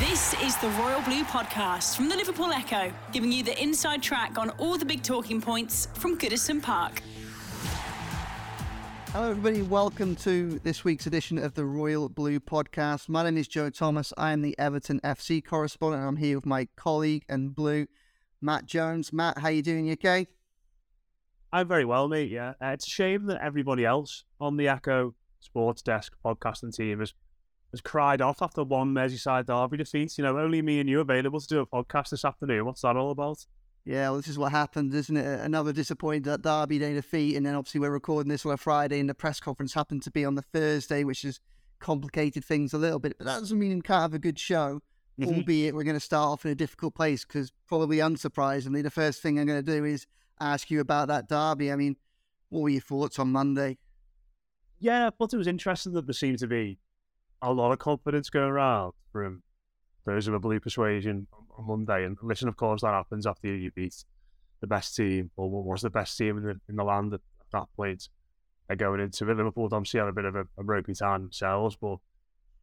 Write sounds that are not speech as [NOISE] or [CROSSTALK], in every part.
This is the Royal Blue Podcast from the Liverpool Echo, giving you the inside track on all the big talking points from Goodison Park. Hello, everybody. Welcome to this week's edition of the Royal Blue Podcast. My name is Joe Thomas. I am the Everton FC correspondent. I'm here with my colleague and Blue, Matt Jones. Matt, how are you doing? You okay? I'm very well, mate. Yeah, uh, it's a shame that everybody else on the Echo Sports Desk podcasting team has has cried off after one Merseyside derby defeat. You know, only me and you available to do a podcast this afternoon. What's that all about? Yeah, well, this is what happened, isn't it? Another disappointing Derby Day defeat, and then obviously we're recording this on a Friday, and the press conference happened to be on the Thursday, which has complicated things a little bit. But that doesn't mean we can't have a good show, mm-hmm. albeit we're going to start off in a difficult place because probably unsurprisingly, the first thing I'm going to do is ask you about that derby. I mean, what were your thoughts on Monday? Yeah, I thought it was interesting that there seemed to be a lot of confidence going around from those of a blue persuasion on Monday. And listen, of course, that happens after you beat the best team, or what was the best team in the in the land at, at that point. They're going into it. Liverpool obviously had a bit of a, a ropey time themselves, but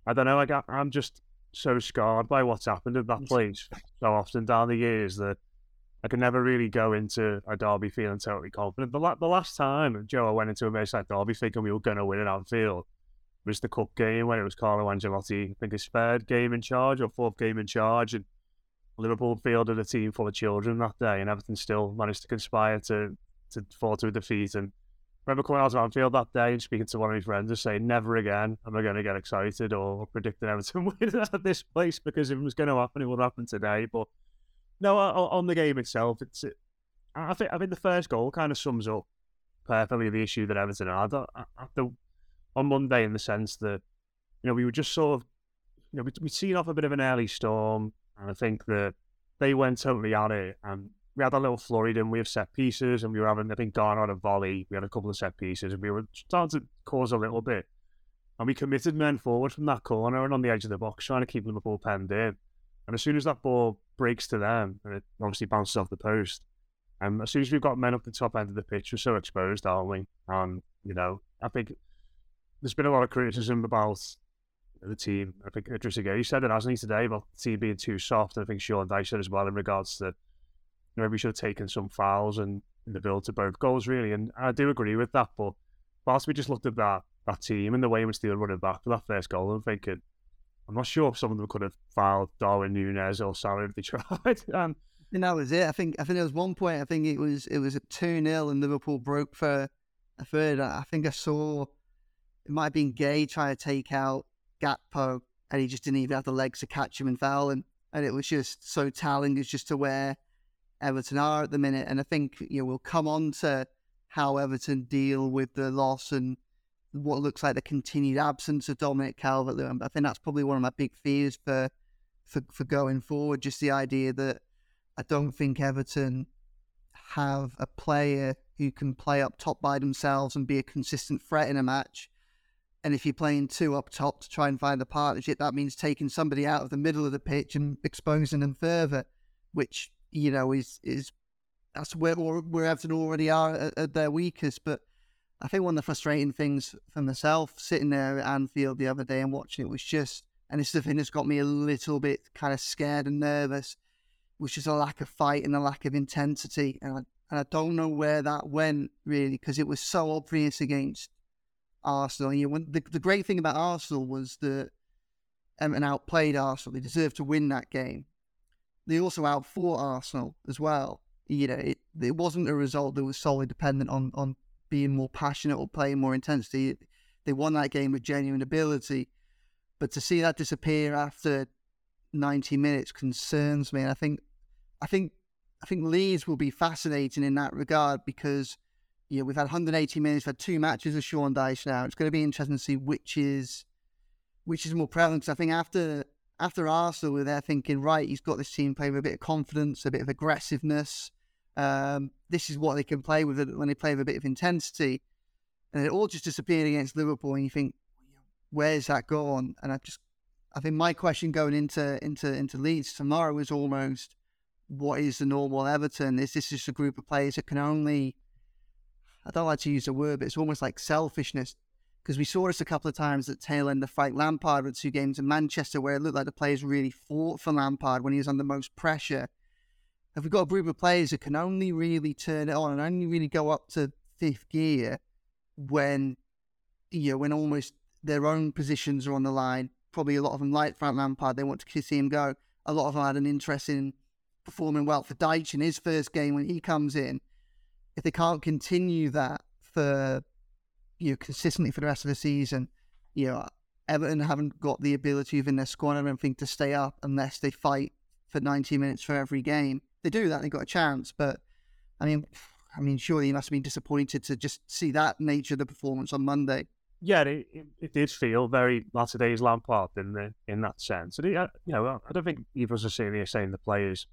I don't know. I got, I'm just so scarred by what's happened at that place so often down the years that I could never really go into a derby feeling totally confident. The, la- the last time, Joe, I went into a Merseyside derby thinking we were going to win at Anfield was the cup game when it was Carlo Ancelotti, I think his third game in charge or fourth game in charge, and Liverpool fielded a team full of children that day, and Everton still managed to conspire to to fall to a defeat. And I remember coming out of Anfield that day and speaking to one of my friends and saying, "Never again am I going to get excited or predicting Everton [LAUGHS] win at this place because if it was going to happen, it would happen today." But no, on the game itself, it's I think I think the first goal kind of sums up perfectly the issue that Everton had. After on Monday in the sense that, you know, we were just sort of, you know, we, we'd seen off a bit of an early storm. And I think that they went totally at it. And we had a little flurry, and we have set pieces, and we were having, I think, Garner on a volley. We had a couple of set pieces, and we were starting to cause a little bit. And we committed men forward from that corner and on the edge of the box, trying to keep them Liverpool penned in. And as soon as that ball breaks to them, and it obviously bounces off the post, and as soon as we've got men up the top end of the pitch, we're so exposed, aren't we? And, you know, I think there's been a lot of criticism about the team. I think Idris Gueye said it, hasn't he, today, about the team being too soft. And I think Sean Dyche said as well in regards to you know, we should have taken some fouls and in the build to both goals, really. And I do agree with that. But whilst we just looked at that that team and the way in which they were running back for that first goal, I'm thinking, I'm not sure if some of them could have fouled Darwin Nunez or Salah if they [LAUGHS] tried. and and that was it. I think I think there was one point. I think it was it was a two 0 and Liverpool broke for a third. I think I saw it might have been Gueye trying to take out Gakpo, and he just didn't even have the legs to catch him and foul him. And it was just so telling as just to where Everton are at the minute. And I think you know we'll come on to how Everton deal with the loss and what looks like the continued absence of Dominic Calvert-Lewin. But I think that's probably one of my big fears for for for going forward. Just the idea that I don't think Everton have a player who can play up top by themselves and be a consistent threat in a match and if you're playing two up top to try and find the partnership, that means taking somebody out of the middle of the pitch and exposing them further, which you know is is that's where where Everton already are at, at their weakest. But I think one of the frustrating things for myself sitting there at Anfield the other day and watching it was just, and it's the thing that's got me a little bit kind of scared and nervous, was just a lack of fight and a lack of intensity, and I, and I don't know where that went really because it was so obvious against Arsenal. You know, the, the great thing about Arsenal was that um, Everton outplayed Arsenal. They deserved to win that game. They also outfought Arsenal as well. You know, it, it wasn't a result that was solely dependent on on being more passionate or playing more intensity. They won that game with genuine ability, but to see that disappear after 90 minutes concerns me. And I think, I think, I think Leeds will be fascinating in that regard because know, we've had 180 minutes, we've had two matches with Sean Dyche now. It's going to be interesting to see which is which is more prevalent. Because I think after after Arsenal, they're there thinking, right, he's got this team playing with a bit of confidence, a bit of aggressiveness. Um, this is what they can play with when they play with a bit of intensity. And it all just disappeared against Liverpool, and you think, where's that gone? And I just, I think my question going into into into Leeds tomorrow is almost, what is the normal Everton? Is this just a group of players that can only I don't like to use the word, but it's almost like selfishness because we saw this a couple of times at tail end of Frank Lampard with two games in Manchester where it looked like the players really fought for Lampard when he was under most pressure. If we've got a group of players that can only really turn it on and only really go up to fifth gear when you know when almost their own positions are on the line, probably a lot of them like Frank Lampard, they want to see him go. A lot of them had an interest in performing well for Dyche in his first game when he comes in if they can't continue that for you know consistently for the rest of the season, you know Everton haven't got the ability within their squad, I don't think, to stay up unless they fight for 90 minutes for every game. They do that, they've got a chance. But I mean, I mean, surely you must have been disappointed to just see that nature of the performance on Monday. Yeah, it, it, it did feel very Latterdays Lampard in the, in that sense. It, uh, you know, I don't think either of us are saying the players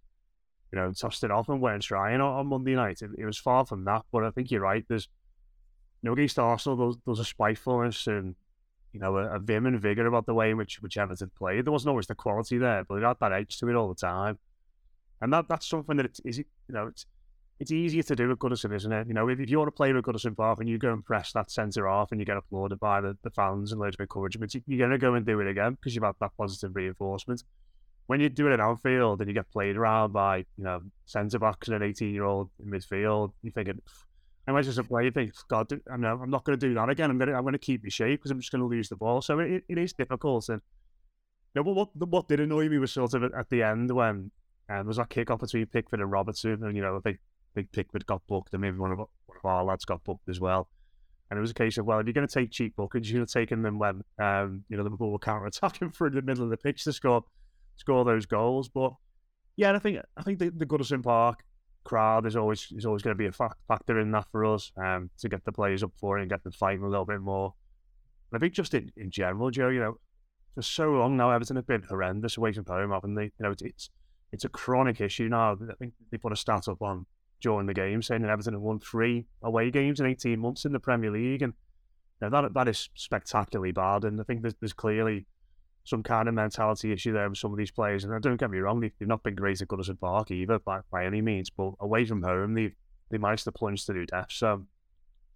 you know, tossed it off and weren't trying on, on Monday night. It, it, was far from that, but I think you're right. There's, you know, against Arsenal, there's, there's a spitefulness and, you know, a, a, vim and vigour about the way in which, which Everton played. There wasn't always the quality there, but it had that edge to it all the time. And that that's something that it's, you know, it's, it's easier to do at Goodison, isn't it? You know, if, if you want to play with Goodison Park and you go and press that centre off and you get applauded by the, the fans and loads of encouragement, you're going to go and do it again because you've had that positive reinforcement when you do it at Anfield and you get played around by, you know, centre backs and an 18 year old in midfield, you're thinking, I might just a player? You think, God, I'm not, I'm not going to do that again. I'm going to, I'm going to keep my shape because I'm just going to lose the ball. So it, it is difficult. And you know, what, what did annoy me was sort of at the end when um, there was that kick off between Pickford and Robertson. And, you know, I think big Pickford got booked and maybe one of, one of our lads got booked as well. And it was a case of, well, if you're going to take cheap bookings, you should have taken them when, um, you know, Liverpool were counter attacking through [LAUGHS] the middle of the pitch to score score those goals. But yeah, I think I think the, the Goodison Park crowd is always is always going to be a factor in that for us um, to get the players up for it and get them fighting a little bit more. And I think just in, in general, Joe, you know, for so long now, Everton have been horrendous away from home, haven't they? You know, it's it's, it's a chronic issue now. I think they put a stat up on during the game saying that Everton have won three away games in 18 months in the Premier League. And know, that that is spectacularly bad. And I think there's, there's clearly some kind of mentality issue there with some of these players. And uh, don't get me wrong, they've not been great at Goodison Park either by, by any means, but away from home, they they managed to plunge to do death. So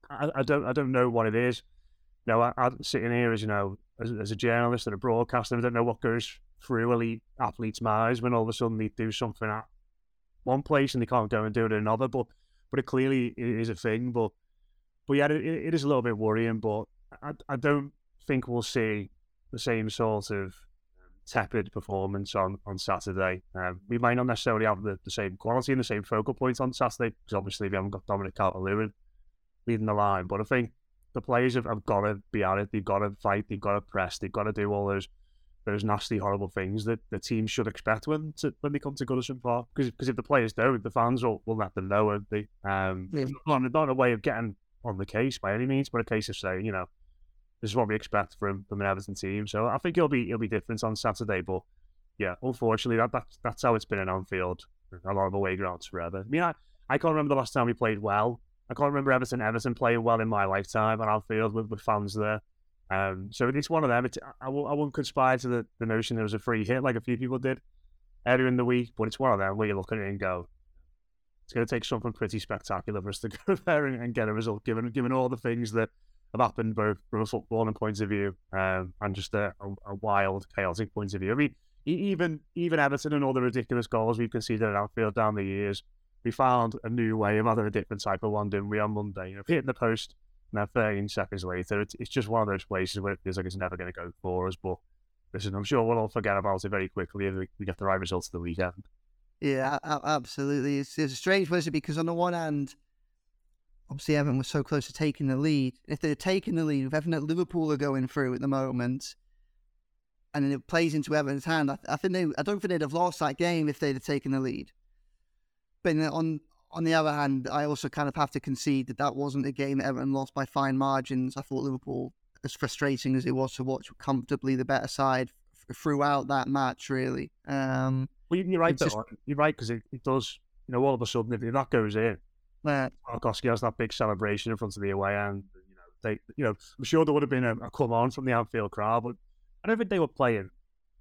I, I don't I don't know what it is. You know, I, am sitting here as you know as, as a journalist and a broadcaster, I don't know what goes through elite athletes' minds when all of a sudden they do something at one place and they can't go and do it at another. But but it clearly is a thing. But but yeah, it, it is a little bit worrying. But I, I don't think we'll see the same sort of tepid performance on, on Saturday. Um, we might not necessarily have the, the same quality and the same focal points on Saturday because obviously we haven't got Dominic Calvert-Lewin leading the line. But I think the players have, have got to be at it. They've got to fight. They've got to press. They've got to do all those those nasty, horrible things that the team should expect when to, when they come to Goodison Park. Because if the players don't, the fans will, will let them know, won't they? Um, yeah. not, not a way of getting on the case by any means, but a case of saying, you know, this is what we expect from from an Everton team. So I think it'll be it'll be different on Saturday. But yeah, unfortunately, that, that that's how it's been in Anfield. A lot of away grounds forever. I mean, I, I can't remember the last time we played well. I can't remember Everton Everton playing well in my lifetime at Anfield with, with fans there. Um, so it's one of them. It's, I, I won't conspire to the, the notion there was a free hit like a few people did earlier in the week, but it's one of them where you look at it and go, it's going to take something pretty spectacular for us to [LAUGHS] go there and, and get a result, given given all the things that have happened both from a footballing point of view um, and just a, a, wild, chaotic point of view. I mean, even even Everton and all the ridiculous goals we've conceded at Anfield down the years, we found a new way of having a different type of one, didn't we, on Monday? You know, hitting the post, now 13 seconds later, it's, it's just one of those places where it feels like it's never going to go for us. But listen, I'm sure we'll all forget about it very quickly if we get the right results of the weekend. Yeah, absolutely. It's, it's a strange one because on the one hand, obviously Everton was so close to taking the lead. If they're taking the lead, if Everton at Liverpool are going through at the moment, and then it plays into Everton's hand, I, I think they, I don't think they'd have lost that game if they'd have taken the lead. But on on the other hand, I also kind of have to concede that that wasn't a game that Everton lost by fine margins. I thought Liverpool, as frustrating as it was to watch, comfortably the better side throughout that match. Really. Um, well, you're right. Just... You're right because it, it does. You know, all of a sudden, if that goes in, Oh, yeah. Tarkowski has that big celebration in front of the away end. You know, they, you know, I'm sure there would have been a, a come on from the Anfield crowd, but I don't think they were playing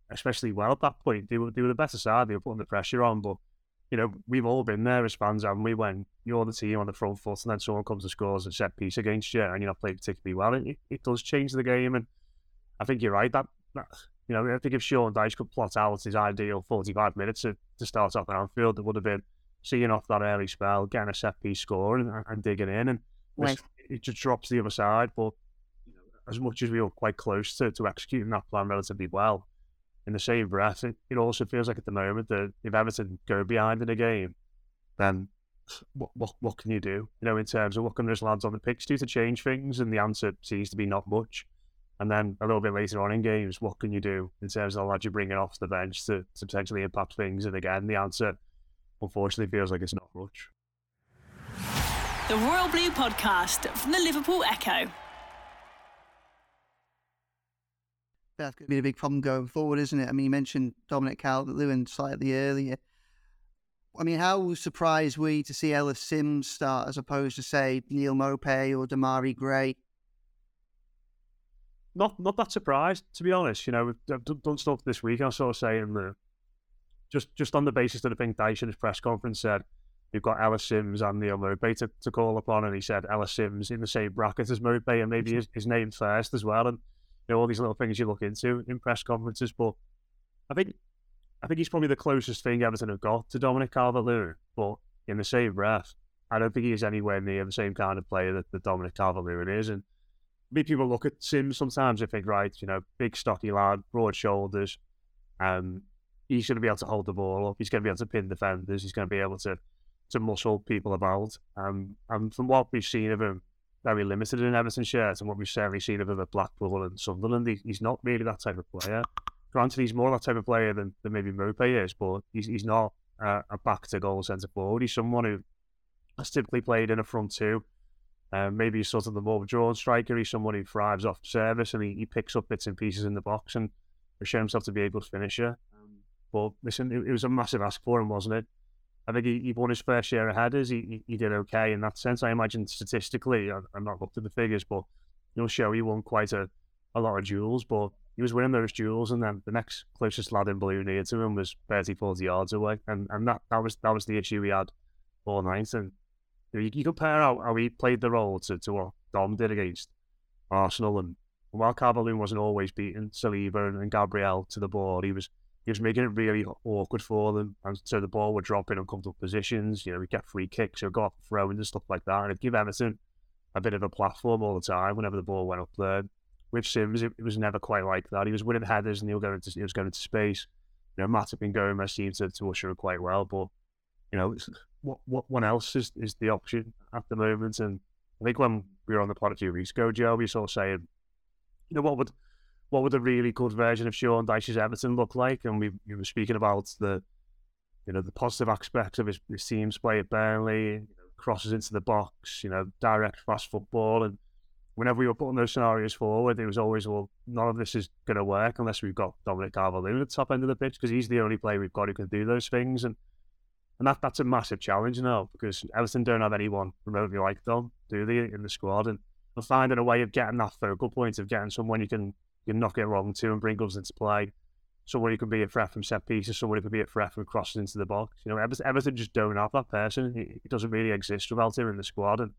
especially well at that point. They were, they were the better side. They were putting the pressure on, but you know, we've all been there as fans, and we? When you're the team on the front foot, and then someone comes and scores a set piece against you, and you're not playing particularly well, it, it does change the game. And I think you're right. That, that you know, I think if Sean Dyche could plot out his ideal 45 minutes to, to start off at Anfield, it would have been seeing off that early spell, getting a set piece score, and, and digging in, and right. it just drops the other side. But you know, as much as we were quite close to, to executing that plan relatively well, in the same breath, it, it also feels like at the moment that if Everton go behind in a game, then what, what what can you do? You know, in terms of what can those lads on the pitch do to change things? And the answer seems to be not much. And then a little bit later on in games, what can you do in terms of the lads you're bringing off the bench to, to potentially impact things? And again, the answer unfortunately feels like it's not much. The Royal Blue Podcast from the Liverpool Echo. that's going to be a big problem going forward, isn't it? I mean, you mentioned Dominic Calvert-Lewin slightly earlier. I mean, how surprised were you to see Ellis Simms start as opposed to, say, Neal Maupay or Demarai Gray? Not not that surprised, to be honest. You know, we've done stuff this week. I was sort of saying that just just on the basis that I think Dyche in his press conference said we've got Ellis Simms and Neal Maupay to, to call upon, and he said Ellis Simms in the same bracket as Maupay and maybe his, his name first as well. And you know all these little things you look into in press conferences. But I think I think he's probably the closest thing Everton have got to Dominic Calvert-Lewin. But in the same breath, I don't think he's anywhere near the same kind of player that, that Dominic Calvert-Lewin is. And me people look at Simms sometimes and think, right, you know, big stocky lad, broad shoulders. Um, he's going to be able to hold the ball up. He's going to be able to pin defenders. He's going to be able to to muscle people about. Um, and from what we've seen of him very limited in Everton shirts, and what we've certainly seen of him at Blackpool and Sunderland. He, he's not really that type of player. Granted, he's more that type of player than, than maybe Maupay is, but he's, he's not a back to goal centre forward. He's someone who has typically played in a front two. Um, maybe he's sort of the more drawn striker. He's someone who thrives off service and he, he picks up bits and pieces in the box and has shown himself to be a good finisher. But listen, it, it was a massive ask for him, wasn't it? I think he, he won his fair share of headers. He, he, he did okay in that sense. I imagine statistically, I, I'm not looked at the figures, but you'll show he won quite a, a lot of duels. But he was winning those duels, and then the next closest lad in blue near to him was 30, 40 yards away, and and that, that was that was the issue we had all night. And you, know, you, you compare how, how he played the role to, to what Dom did against Arsenal, and while Calvert wasn't always beating Saliba and, and Gabriel to the ball, he was he was making it really awkward for them. And so the ball would drop in uncomfortable positions. You know, we get free kicks go off throwing and stuff like that. And it'd give Everton a bit of a platform all the time whenever the ball went up there. With Simms, it, it was never quite like that. He was winning headers and he was going into, he was going into space. You know, Matip and Gomez seemed to, to usher it quite well. But, you know, what what one else is, is the option at the moment? And I think when we were on the pod a few weeks ago, Joe, we sort of saying, you know, what would what would a really good version of Sean Dyche's Everton look like? And we, we were speaking about the, you know, the positive aspects of his, his team's play at Burnley, you know, crosses into the box, you know, direct fast football. And whenever we were putting those scenarios forward, it was always, well, none of this is going to work unless we've got Dominic Calvert-Lewin at the top end of the pitch because he's the only player we've got who can do those things. And and that that's a massive challenge now because Everton don't have anyone remotely like Dom, do they, in the squad? And finding a way of getting that focal point of getting someone you can you can knock it wrong too and bring gloves into play. Who can be a threat from set pieces, who can be a threat from crosses into the box. You know, Everton just don't have that person. It doesn't really exist without him in the squad, and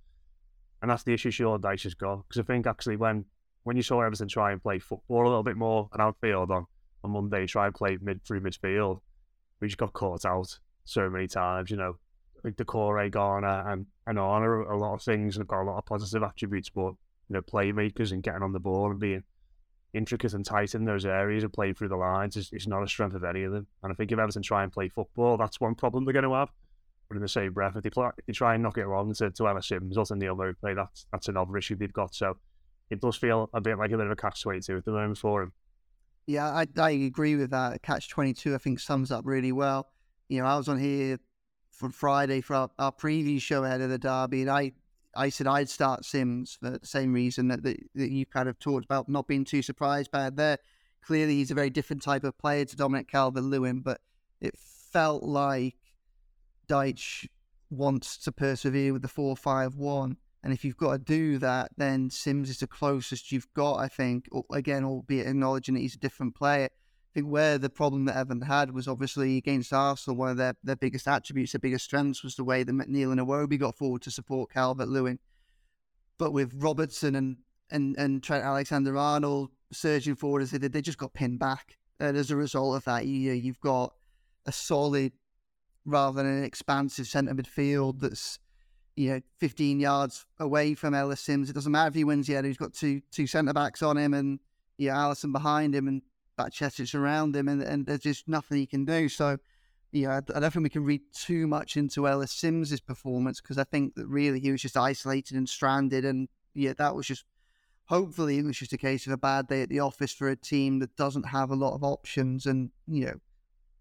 and that's the issue Sean Dyche has got. Because I think actually when when you saw Everton try and play football a little bit more and outfield on on Monday, try and play mid through midfield, we just got caught out so many times. You know, Like the Doucouré, Garner, and and on are a lot of things and have got a lot of positive attributes, but you know, playmakers and getting on the ball and being intricate and tight in those areas and playing through the lines is, is not a strength of any of them. And I think if Everton try and play football, that's one problem they're going to have. But in the same breath, if they, play, if they try and knock it wrong to, to Ellis Simms or to Neal Maupay, that's, that's another issue they've got. So it does feel a bit like a bit of a catch 22 at the moment for him. Yeah, I, I agree with that. Catch 22, I think, sums up really well. You know, I was on here for Friday for our, our preview show ahead of the derby, and I I said I'd start Simms for the same reason that, that, that you kind of talked about, not being too surprised by it there. Clearly, he's a very different type of player to Dominic Calvert Lewin, but it felt like Dyche wants to persevere with the 4 5 1. And if you've got to do that, then Simms is the closest you've got, I think. Again, albeit acknowledging that he's a different player. Think where the problem that Evan had was obviously against Arsenal, one of their, their biggest attributes, their biggest strengths was the way that McNeil and Iwobi got forward to support Calvert Lewin. But with Robertson and, and, and Trent Alexander Arnold surging forward as they did, they just got pinned back. And as a result of that, you, you've got a solid rather than an expansive centre midfield that's you know 15 yards away from Ellis Simms. It doesn't matter if he wins yet; he's got two two centre backs on him and yeah, Alisson behind him and Bajcetic around him, and, and there's just nothing he can do. So, yeah, I don't think we can read too much into Ellis Simms's performance because I think that really he was just isolated and stranded, and yeah, that was just. Hopefully, it was just a case of a bad day at the office for a team that doesn't have a lot of options, and you know,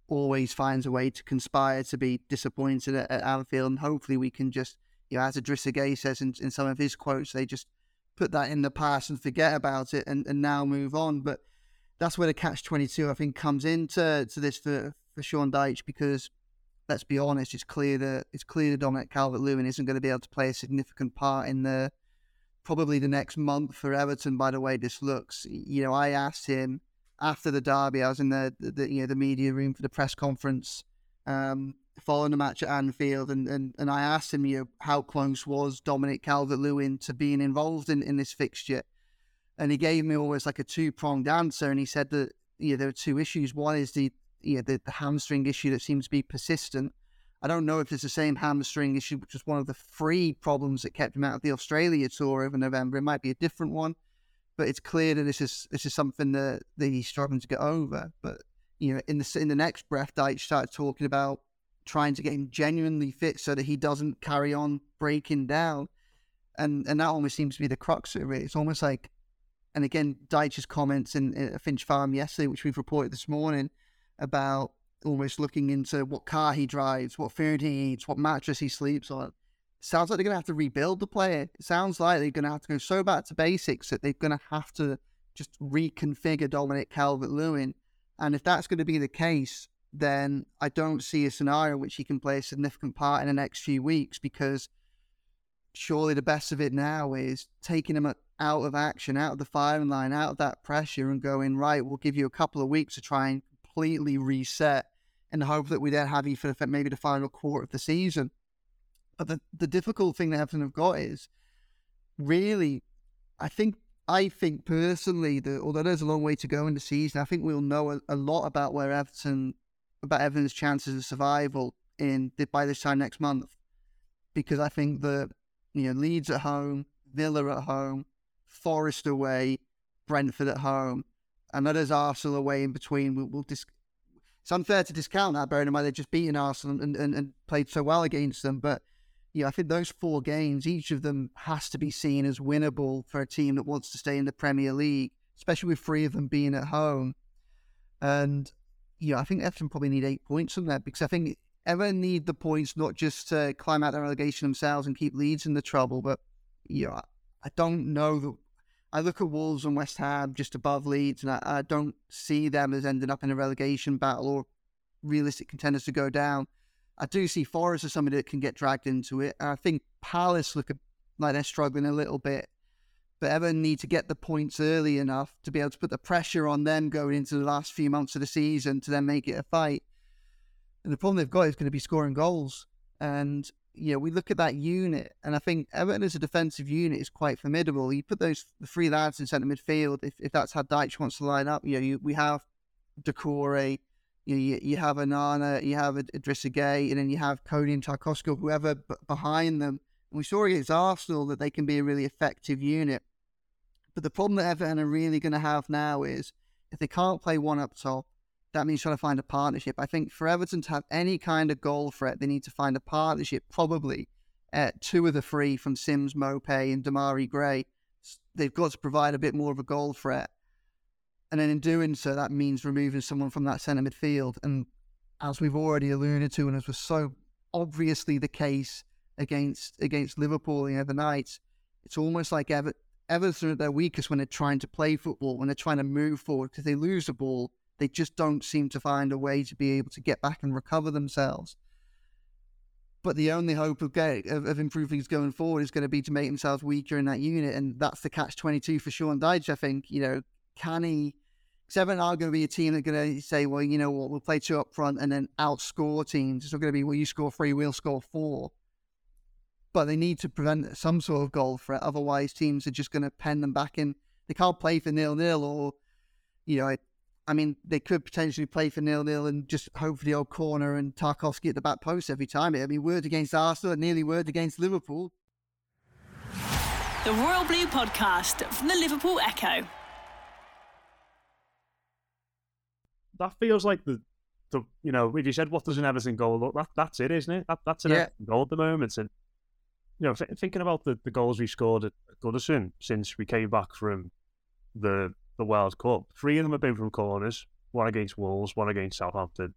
always finds a way to conspire to be disappointed at, at Anfield. And hopefully, we can just, you know, as Idrissa Gueye says in, in some of his quotes, they just put that in the past and forget about it and, and now move on. But that's where the catch 22, I think, comes into to this for, for Sean Dyche because let's be honest, it's clear that it's clear that Dominic Calvert Lewin isn't going to be able to play a significant part in the probably the next month for Everton. By the way, this looks, you know, I asked him after the derby, I was in the, the, the you know the media room for the press conference um, following the match at Anfield, and, and, and I asked him, you know, how close was Dominic Calvert Lewin to being involved in, in this fixture, and he gave me almost like a two pronged answer, and he said that you know there are two issues. One is the you know the, the hamstring issue that seems to be persistent. I don't know if it's the same hamstring issue, which was one of the three problems that kept him out of the Australia tour over November. It might be a different one, but it's clear that this is this is something that, that he's struggling to get over. But you know, in the in the next breath, Dyche started talking about trying to get him genuinely fit so that he doesn't carry on breaking down, and and that almost seems to be the crux of it. It's almost like and again, Dyche's comments in, in Finch Farm yesterday, which we've reported this morning, about almost looking into what car he drives, what food he eats, what mattress he sleeps on. Sounds like they're going to have to rebuild the player. It sounds like they're going to have to go so back to basics that they're going to have to just reconfigure Dominic Calvert Lewin. And if that's going to be the case, then I don't see a scenario in which he can play a significant part in the next few weeks because surely the best of it now is taking him out of action, out of the firing line, out of that pressure, and going right. We'll give you a couple of weeks to try and completely reset, the hope that we then have you for maybe the final quarter of the season. But the the difficult thing that Everton have got is really, I think I think personally that although there's a long way to go in the season, I think we'll know a, a lot about where Everton about Everton's chances of survival in by this time next month, because I think that you know Leeds at home, Villa at home, Forest away, Brentford at home, and then there's Arsenal away in between. We'll, we'll dis- it's unfair to discount that, bearing in mind they've just beaten Arsenal and, and, and played so well against them. But yeah, I think those four games, each of them has to be seen as winnable for a team that wants to stay in the Premier League, especially with three of them being at home. And yeah, I think Everton probably need eight points from that because I think Everton need the points not just to climb out the relegation themselves and keep Leeds in the trouble, but yeah, I don't know that. I look at Wolves and West Ham just above Leeds, and I, I don't see them as ending up in a relegation battle or realistic contenders to go down. I do see Forest as somebody that can get dragged into it. And I think Palace look like they're struggling a little bit, but Everton need to get the points early enough to be able to put the pressure on them going into the last few months of the season to then make it a fight. And the problem they've got is going to be scoring goals. And you know, we look at that unit, and I think Everton as a defensive unit is quite formidable. You put those the three lads in centre midfield, if, if that's how Dyche wants to line up, you know, you, we have Doucouré, you, you, you have Onana, you have Idrissa Gueye, and then you have Coady and Tarkowski, whoever b- behind them. And we saw against Arsenal that they can be a really effective unit. But the problem that Everton are really going to have now is if they can't play one up top, that means trying to find a partnership. I think for Everton to have any kind of goal threat, they need to find a partnership, probably uh, two of the three from Simms, Maupay, and Demarai Gray. They've got to provide a bit more of a goal threat. And then in doing so, that means removing someone from that centre midfield. And as we've already alluded to, and as was so obviously the case against against Liverpool the other night, it's almost like Ever- Everton are at their weakest when they're trying to play football, when they're trying to move forward, because they lose the ball, they just don't seem to find a way to be able to get back and recover themselves. But the only hope of, get, of, of improving going forward is going to be to make themselves weaker in that unit, and that's the catch twenty two for Sean Dyche. I think you know can he? Seven are going to be a team that are going to say, well, you know what, we'll play two up front and then outscore teams. It's not going to be, well, you score three, we'll score four. But they need to prevent some sort of goal threat. Otherwise, teams are just going to pen them back in. They can't play for nil nil, or, you know, I mean, they could potentially play for nil nil and just hope for the old corner and Tarkowski at the back post every time. It I mean, word against Arsenal, nearly word against Liverpool. The Royal Blue Podcast from the Liverpool Echo. that feels like the, the you know, if you said what does an Everton goal look, that that's it, isn't it? That that's an Yeah. Everton goal at the moment. And you know, th- thinking about the, the goals we scored at Goodison since we came back from the the World Cup, three of them have been from corners. One against Wolves, one against Southampton,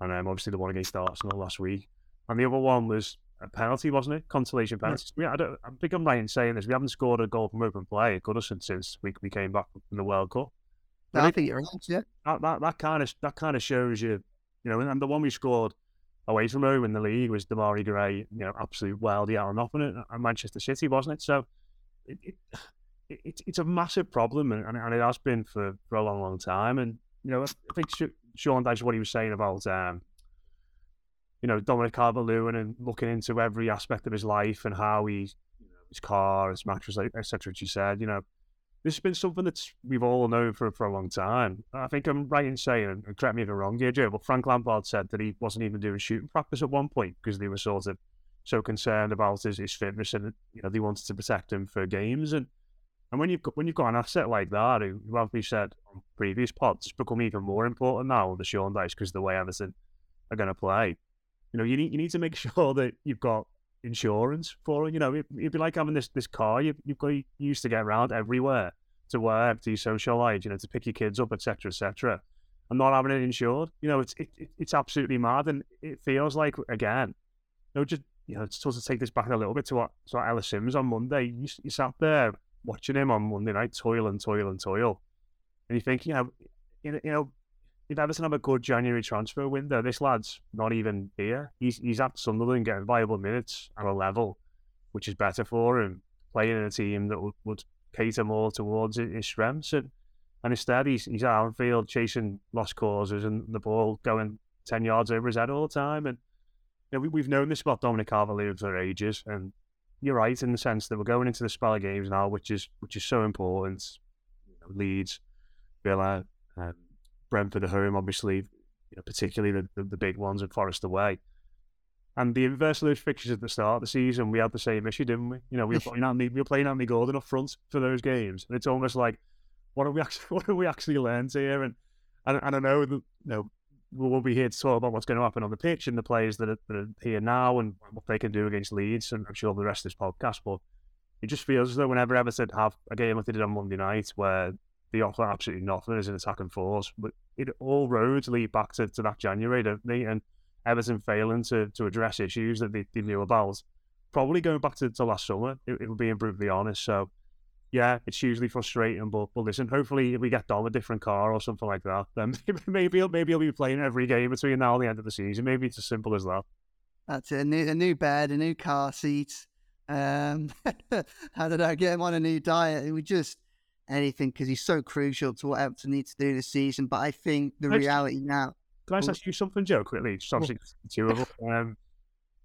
and um, obviously the one against Arsenal last week. And the other one was a penalty, wasn't it? Consolation penalty. Yeah, I, don't, I think I'm right in saying this. We haven't scored a goal from open play at Goodison since we, we came back from the World Cup No, I think you're right, yeah. that that that kind of that kind of shows you, you know, and, and the one we scored away from home in the league was Demarai Gray, you know, absolute worldie out and off in it, at Manchester City, wasn't it? So it, it, it it's a massive problem, and, and it has been for, for a long, long time. And you know, I think Sean Dyche, what he was saying about, um, you know, Dominic Calvert-Lewin and looking into every aspect of his life and how he, you know, his car, his mattress, etc. As you said, you know, this has been something that we've all known for for a long time. I think I'm right in saying, and correct me if I'm wrong here, Joe, but Frank Lampard said that he wasn't even doing shooting practice at one point because they were sort of so concerned about his, his fitness and you know they wanted to protect him for games and and when you've got when you've got an asset like that, who, have we said on previous pods, become even more important now with the Sean Dyche because the way Everton are going to play. You know, you need you need to make [LAUGHS] sure that you've got insurance for it. You know, it, it'd be like having this this car you, you've got used to get around everywhere to work, to socialise, you know, to pick your kids up, etc., etc., and not having it insured. You know, it's it, it, it's absolutely mad, and it feels like again, you know, just you know, supposed to take this back a little bit to what to what Ellis Simms on Monday. You, you sat there watching him on Monday night, toil and toil and toil, and you think, you know, you know, if Everton have a good January transfer window, this lad's not even here. He's he's at Sunderland getting viable minutes at a level which is better for him, playing in a team that would, would cater more towards his strengths. And, and instead, he's, he's out on field chasing lost causes and the ball going 10 yards over his head all the time. And you know, we, we've known this about Dominic Calvert-Lewin for ages. And you're right in the sense that we're going into the spell of games now, which is which is so important. You know, Leeds, Villa, um, Brentford at home, obviously, you know, particularly the, the, the big ones and Forest away. And the inverse of those fixtures at the start of the season, we had the same issue, didn't we? You know, we were playing Andy, we were playing Gordon up front for those games, and it's almost like, what have we actually, [LAUGHS] what have we actually learned here? And and, and I don't know that you know we'll be here to talk about what's going to happen on the pitch and the players that are, that are here now and what they can do against Leeds, and I'm sure the rest of this podcast. But it just feels as though whenever Everton have a game like they did on Monday night, where they offer absolutely nothing as an attacking force, but it all roads lead back to, to that January, don't they? And Everton failing to, to address issues that they, they knew about. Probably going back to, to last summer, it, it would be brutally honest. So, yeah, it's hugely frustrating. But, but listen, hopefully, if we get Dom a different car or something like that, then [LAUGHS] maybe he'll, maybe he'll be playing every game between now and the end of the season. Maybe it's as simple as that. That's it. A new, a new bed, a new car seat. Um, how [LAUGHS] did I get him on a new diet? It was just anything because he's so crucial to what Everton needs to do this season. But I think the reality now, Can I just ask you something, Joe, quickly? Just obviously, two of us. Um,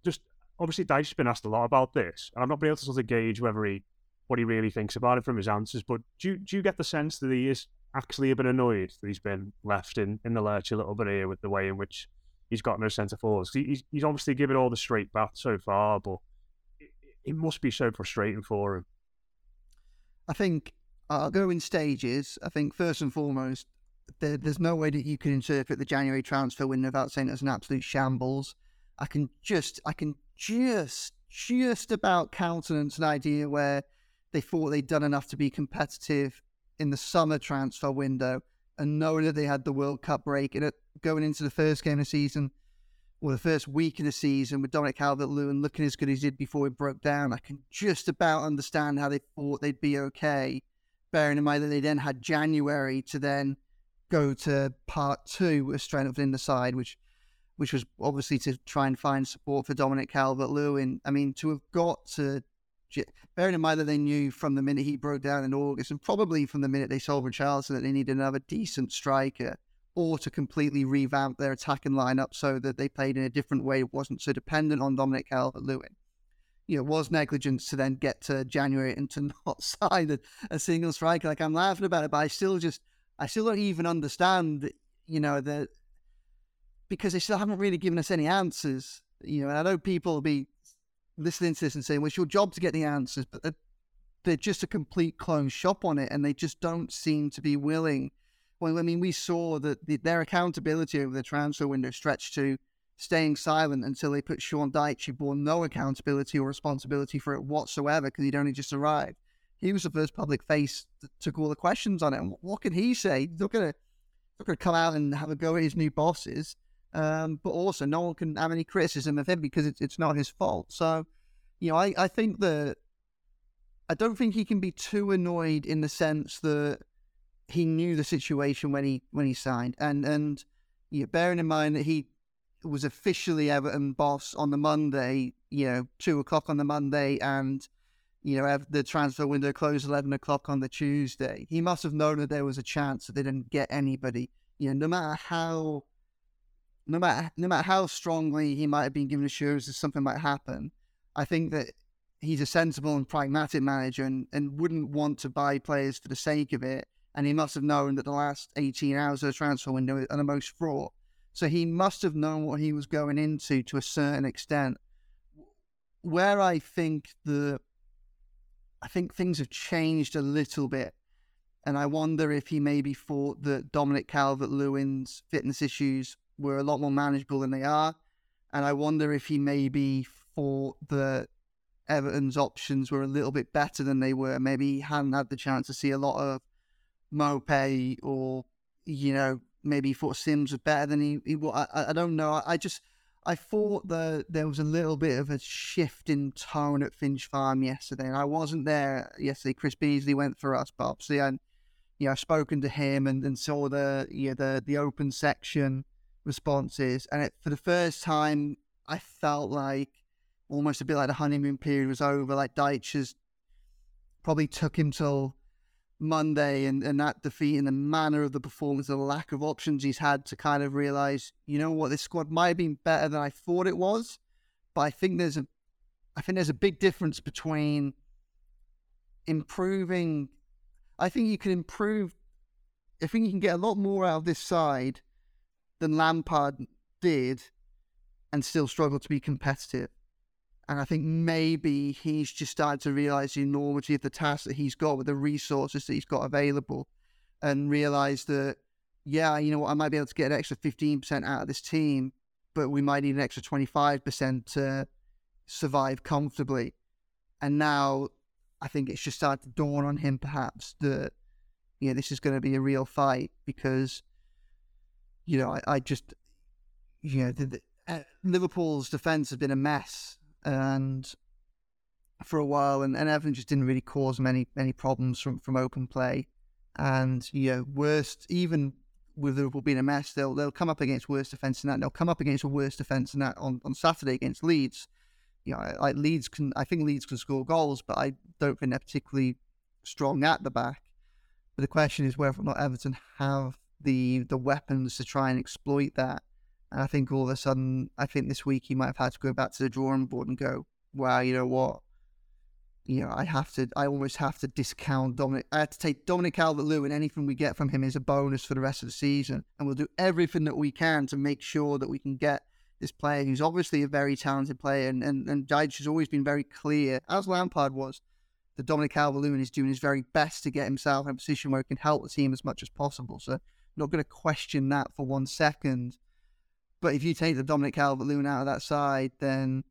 just obviously, Dyche's been asked a lot about this, and I've not been able to sort of gauge whether he, what he really thinks about it from his answers. But do you, do you get the sense that he is actually a bit annoyed that he's been left in, in the lurch a little bit here with the way in which he's got no centre forwards? He, he's, he's obviously given all the straight bat so far, but it, it must be so frustrating for him. I think I'll go in stages. I think first and foremost, there, there's no way that you can interpret the January transfer window without saying it's an absolute shambles. I can just, I can just, just about countenance an idea where they thought they'd done enough to be competitive in the summer transfer window, and knowing that they had the World Cup break and going into the first game of the season or the first week of the season with Dominic Calvert-Lewin looking as good as he did before he broke down, I can just about understand how they thought they'd be okay, bearing in mind that they then had January to then go to part two up in the side, which which was obviously to try and find support for Dominic Calvert-Lewin. I mean, to have got to bearing in mind that they knew from the minute he broke down in August, and probably from the minute they sold Richarlison, that they needed another decent striker, or to completely revamp their attacking lineup so that they played in a different way, wasn't so dependent on Dominic Calvert-Lewin. You know, it was negligence to then get to January and to [LAUGHS] not sign a, a single striker. Like I'm laughing about it, but I still just, I still don't even understand. You know that because they still haven't really given us any answers. You know, and I know people will be listening to this and saying, well, it's your job to get the answers, but they're, just a complete closed shop on it, and they just don't seem to be willing. Well, I mean, we saw that the, their accountability over the transfer window stretched to staying silent until they put Sean Dyche, who bore no accountability or responsibility for it whatsoever because he'd only just arrived. He was the first public face that took all the questions on it. And what can he say? He's not going to come out and have a go at his new bosses. Um, but also, no one can have any criticism of him because it's, it's not his fault. So, you know, I, I think that I don't think he can be too annoyed in the sense that he knew the situation when he when he signed, and and you know, bearing in mind that he was officially Everton boss on the Monday, you know, two o'clock on the Monday, and you know the transfer window closed eleven o'clock on the Tuesday. He must have known that there was a chance that they didn't get anybody. You know, no matter how no matter no matter how strongly he might have been given assurances something might happen, I think that he's a sensible and pragmatic manager and, and wouldn't want to buy players for the sake of it. And he must have known that the last 18 hours of the transfer window are the most fraught. So he must have known what he was going into to a certain extent. Where I think the I think things have changed a little bit. And I wonder if he maybe thought that Dominic Calvert Lewin's fitness issues were a lot more manageable than they are. And I wonder if he maybe thought that Everton's options were a little bit better than they were. Maybe he hadn't had the chance to see a lot of Maupay or, you know, maybe he thought Simms was better than he, he I, I don't know. I, I just, I thought that there was a little bit of a shift in tone at Finch Farm yesterday. And I wasn't there yesterday. Chris Beesley went for us, but obviously I, you know, I've spoken to him and, and saw the, you know, the, the open section responses. And it, for the first time, I felt like almost a bit like the honeymoon period was over. Like Dyche has probably took him till Monday and, and that defeat and the manner of the performance, the lack of options he's had to kind of realize, you know what, this squad might have been better than I thought it was. But I think there's a I think there's a big difference between improving I think you can improve I think you can get a lot more out of this side than Lampard did and still struggle to be competitive. And I think maybe he's just started to realize the enormity of the task that he's got with the resources that he's got available and realize that, yeah, you know what, I might be able to get an extra 15% out of this team, but we might need an extra 25% to survive comfortably. And now I think it's just started to dawn on him perhaps that, you know, this is going to be a real fight because you know, I, I just, you know, the, the, uh, Liverpool's defence has been a mess, and for a while, and, and Everton just didn't really cause many many problems from from open play, and you know, worst even with Liverpool being a mess, they'll they'll come up against worse defence than that. They'll come up against a worse defence than that on, on Saturday against Leeds. You know, like Leeds can, I think Leeds can score goals, but I don't think they're particularly strong at the back. But the question is whether or not Everton have the the weapons to try and exploit that. And I think all of a sudden, I think this week he might have had to go back to the drawing board and go, "Wow, you know what? You know, I have to. I almost have to discount Dominic. I have to take Dominic Calvert-Lewin. Anything we get from him is a bonus for the rest of the season, and we'll do everything that we can to make sure that we can get this player, who's obviously a very talented player, and and, and Dyche has always been very clear, as Lampard was, that Dominic Calvert-Lewin is doing his very best to get himself in a position where he can help the team as much as possible. So, not going to question that for one second. But if you take the Dominic Calvert-Lewin out of that side, then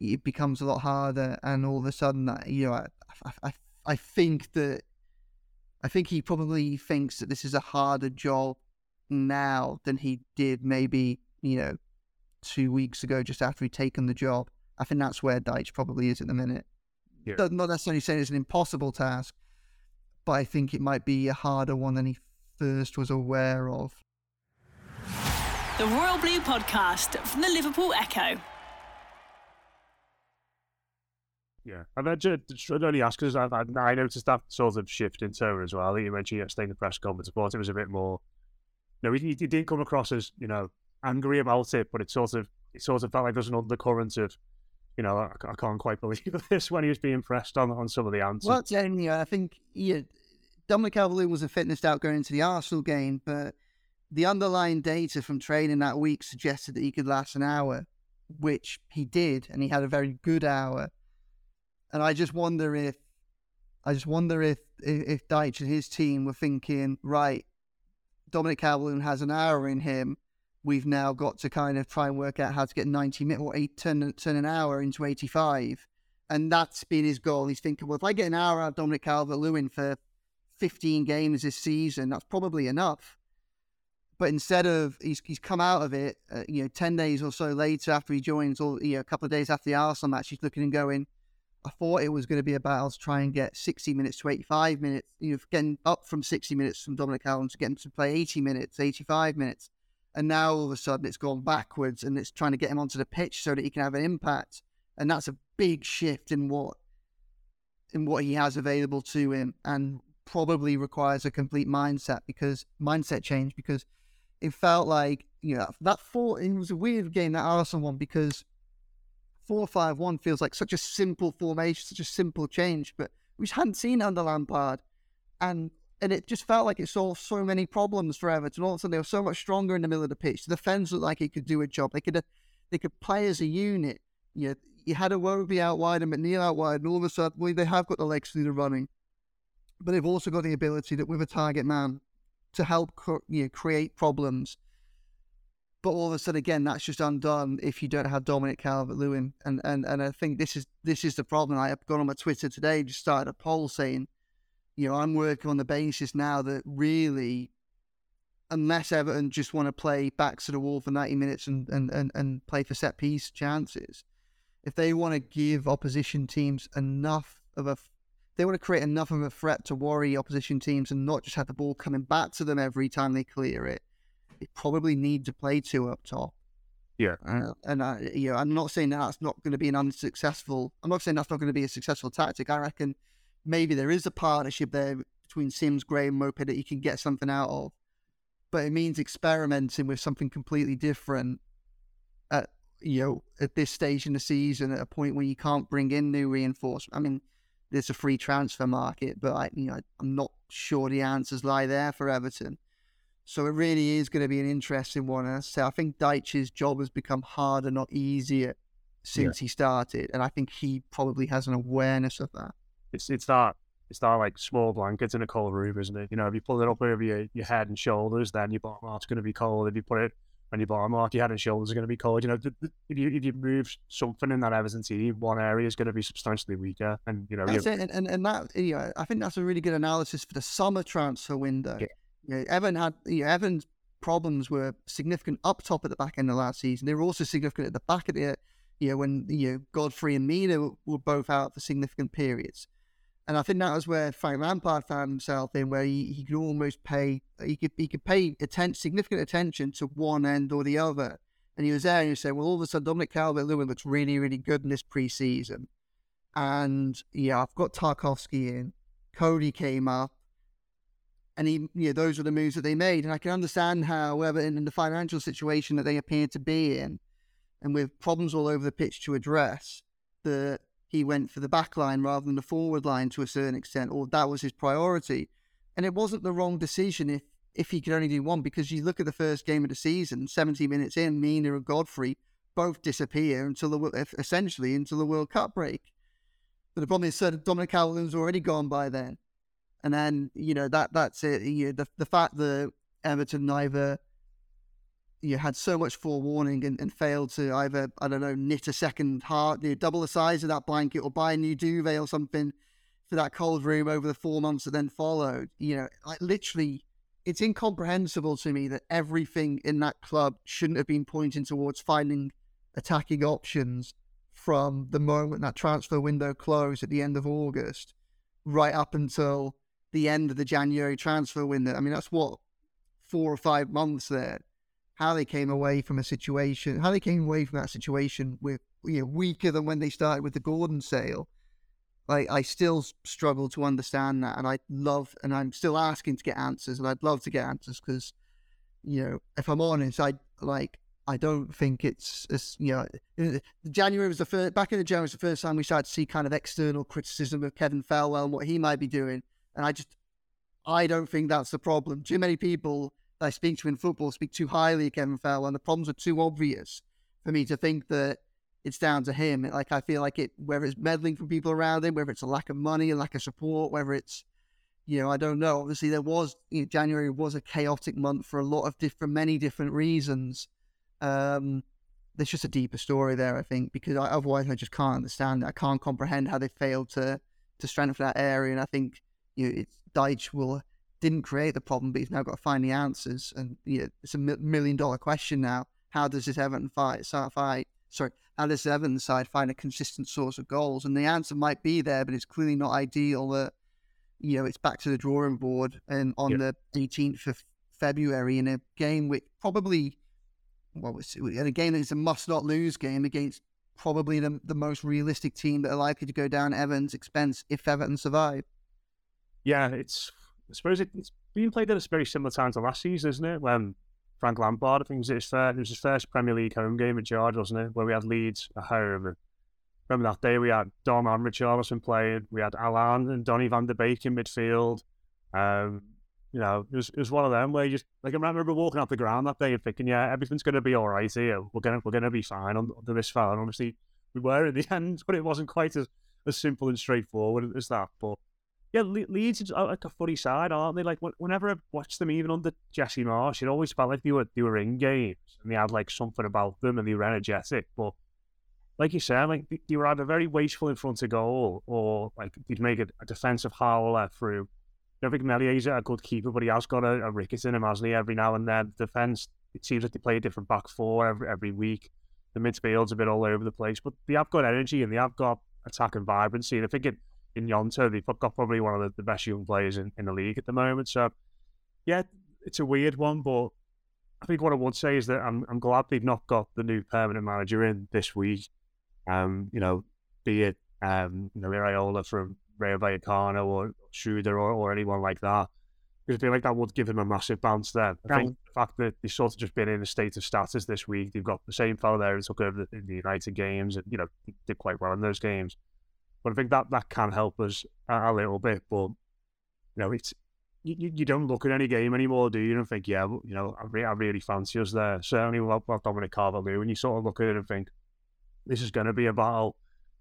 it becomes a lot harder, and all of a sudden, you know, I, I, I think that I think he probably thinks that this is a harder job now than he did maybe, you know, two weeks ago, just after he'd taken the job. I think that's where Dyche probably is at the minute. Yeah. Not necessarily saying it's an impossible task, but I think it might be a harder one than he first was aware of. The Royal Blue Podcast from the Liverpool Echo. Yeah, and then just, I'd only ask because I, I, noticed that sort of shift in tone as well. You mentioned yesterday in the press conference. I thought it was a bit more. No, he, he didn't come across as you know angry about it, but it sort of it sort of felt like there's an undercurrent of, you know, I, I can't quite believe [LAUGHS] this when he was being pressed on on some of the answers. Well, yeah, I think yeah, Dominic Calvert was a fitness doubt going into the Arsenal game, but the underlying data from training that week suggested that he could last an hour, which he did, and he had a very good hour. And I just wonder if, I just wonder if if, if Dyche and his team were thinking, right, Dominic Calvert has an hour in him we've now got to kind of try and work out how to get 90 minutes or eight, turn, turn an hour into 85. And that's been his goal. He's thinking, well, if I get an hour out of Dominic Calvert Lewin for 15 games this season, that's probably enough. But instead of, he's, he's come out of it, uh, you know, 10 days or so later after he joins, or, you know, a couple of days after the Arsenal match, he's looking and going, I thought it was going to be about to try and get 60 minutes to 85 minutes, you know, getting up from 60 minutes from Dominic Calvert to get him to play 80 minutes, 85 minutes and now all of a sudden it's gone backwards and it's trying to get him onto the pitch so that he can have an impact. And that's a big shift in what in what he has available to him and probably requires a complete mindset because mindset change because it felt like, you know, that four it was a weird game that Arsenal won because four five one feels like such a simple formation, such a simple change, but we just hadn't seen under Lampard. And and it just felt like it solved so many problems for Everton. All of a sudden, they were so much stronger in the middle of the pitch. The defence looked like it could do a job. They could, uh, they could play as a unit. You know, you had Iwobi out wide and McNeil out wide, and all of a sudden, well, they have got the legs do the running, but they've also got the ability that with a target man to help you know, create problems. But all of a sudden, again, that's just undone if you don't have Dominic Calvert-Lewin, and and and I think this is this is the problem. I have gone on my Twitter today, just started a poll saying you know, I'm working on the basis now that really, unless Everton just want to play back to the wall for 90 minutes and, and, and, and play for set piece chances, if they want to give opposition teams enough of a, they want to create enough of a threat to worry opposition teams and not just have the ball coming back to them every time they clear it, they probably need to play two up top. Yeah. Uh, and I, you know, I'm not saying that that's not going to be an unsuccessful. I'm not saying that's not going to be a successful tactic. I reckon maybe there is a partnership there between Simms, Gray, and Maupay that you can get something out of. But it means experimenting with something completely different at you know at this stage in the season, at a point where you can't bring in new reinforcement. I mean, there's a free transfer market, but I, you know, I'm not sure the answers lie there for Everton. So it really is going to be an interesting one. And I I think Dyche's job has become harder, not easier, since yeah. he started, and I think he probably has an awareness of that it's it's that it's that like small blankets in a cold room, isn't it? You know, if you pull it up over your, your head and shoulders, then your bottom half's going to be cold. If you put it bottom half, your head and shoulders are going to be cold. You know, if you if you move something in that Everton team, one area is going to be substantially weaker, and you know, that's it. And, and and that you know, I think that's a really good analysis for the summer transfer window. Yeah. You know, Evan had you know, Evan's problems were significant up top at the back end of last season. They were also significant at the back of the you know when you know Godfrey and Mina were both out for significant periods. And I think that was where Frank Lampard found himself in, where he, he could almost pay he could he could pay atten- significant attention to one end or the other. And he was there and he said, Well, all of a sudden Dominic Calvert Lewin looks really, really good in this preseason. And yeah, I've got Tarkowski in. Coady came up. And he, you know, those were the moves that they made. And I can understand how, in, in the financial situation that they appear to be in, and with problems all over the pitch to address, that he went for the back line rather than the forward line to a certain extent, or that was his priority. And it wasn't the wrong decision if if he could only do one, because you look at the first game of the season, 70 minutes in, Mina and Godfrey both disappear until the essentially until the World Cup break. But the problem is, Sir Dominic Calvert-Lewin's already gone by then, and then you know that that's it. You know, the the fact that Everton neither you had so much forewarning and, and failed to either I don't know knit a second heart, you know, double the size of that blanket, or buy a new duvet or something for that cold room over the four months that then followed. You know, like literally, it's incomprehensible to me that everything in that club shouldn't have been pointing towards finding attacking options from the moment that transfer window closed at the end of August right up until the end of the January transfer window. I mean, that's what four or five months there. How they came away from a situation, how they came away from that situation with you know weaker than when they started with the Gordon sale. Like I still struggle to understand that, and I love, and I'm still asking to get answers, and I'd love to get answers because, you know, if I'm honest, I like I don't think it's, it's you know, January was the first, back in the January was the first time we started to see kind of external criticism of Kevin Thelwell and what he might be doing. And I just, I don't think that's the problem. Too many people I speak to in football speak too highly of Kevin Thelwell, and the problems are too obvious for me to think that it's down to him. Like, I feel like it, whether it's meddling from people around him, whether it's a lack of money, a lack of support, whether it's, you know, I don't know. Obviously, there was, you know, January was a chaotic month for a lot of different, many different reasons. Um, there's just a deeper story there, I think, because I, otherwise I just can't understand. I can't comprehend how they failed to to strengthen that area. And I think you know, it's Dyche will didn't create the problem, but he's now got to find the answers. And you know, it's a million dollar question now. How does this Everton fight, fight? Sorry, how does Everton side find a consistent source of goals? And the answer might be there, but it's clearly not ideal. That you know, it's back to the drawing board and on the 18th of February in a game which probably well, in a game that is a must not lose game against probably the, the most realistic team that are likely to go down Everton's expense if Everton survive. Yeah, it's I suppose it, it's being played at a very similar time to last season, isn't it? When Frank Lampard, I think it was, his first, it was his first Premier League home game at George, wasn't it? Where we had Leeds at home. Remember that day we had Dom and Richarlison playing. We had Allan and Donny van der Beek in midfield. Um, you know, it was, it was one of them where you just like I remember walking off the ground that day and thinking, yeah, everything's going to be all right here. We're gonna we're gonna be fine under this fell. And obviously, we were in the [LAUGHS] end, but it wasn't quite as, as simple and straightforward as that. But yeah, Le- Leeds are uh, like a funny side, aren't they? Like whenever I watched them, even under Jesse Marsch, it always felt like they were they were in games and they had like something about them and they were energetic. But like you said, like they were either very wasteful in front of goal or like they'd make a, a defensive howler through I don't think Meslier's a good keeper, but he has got a, a ricket in him, hasn't he? Every now and then, defense. It seems like they play a different back four every, every week. The midfield's a bit all over the place, but they have got energy and they have got attack and vibrancy. And I think in, in Gnonto, they've got probably one of the, the best young players in, in the league at the moment. So, yeah, it's a weird one, but I think what I would say is that I'm I'm glad they've not got the new permanent manager in this week. Um, you know, be it um, you know, Iraola from Rayo Vallecano or Schroeder or, or anyone like that. Because I feel like that would give him a massive bounce there. I think the fact that they've sort of just been in a state of status this week, they've got the same fellow there who took over the, the United games and, you know, did quite well in those games. But I think that, that can help us a, a little bit. But, you know, it's you, you don't look at any game anymore, do you? And think, yeah, you know, I, re- I really fancy us there. Certainly with, with Dominic Calvert-Lewin, and you sort of look at it and think, this is going to be a battle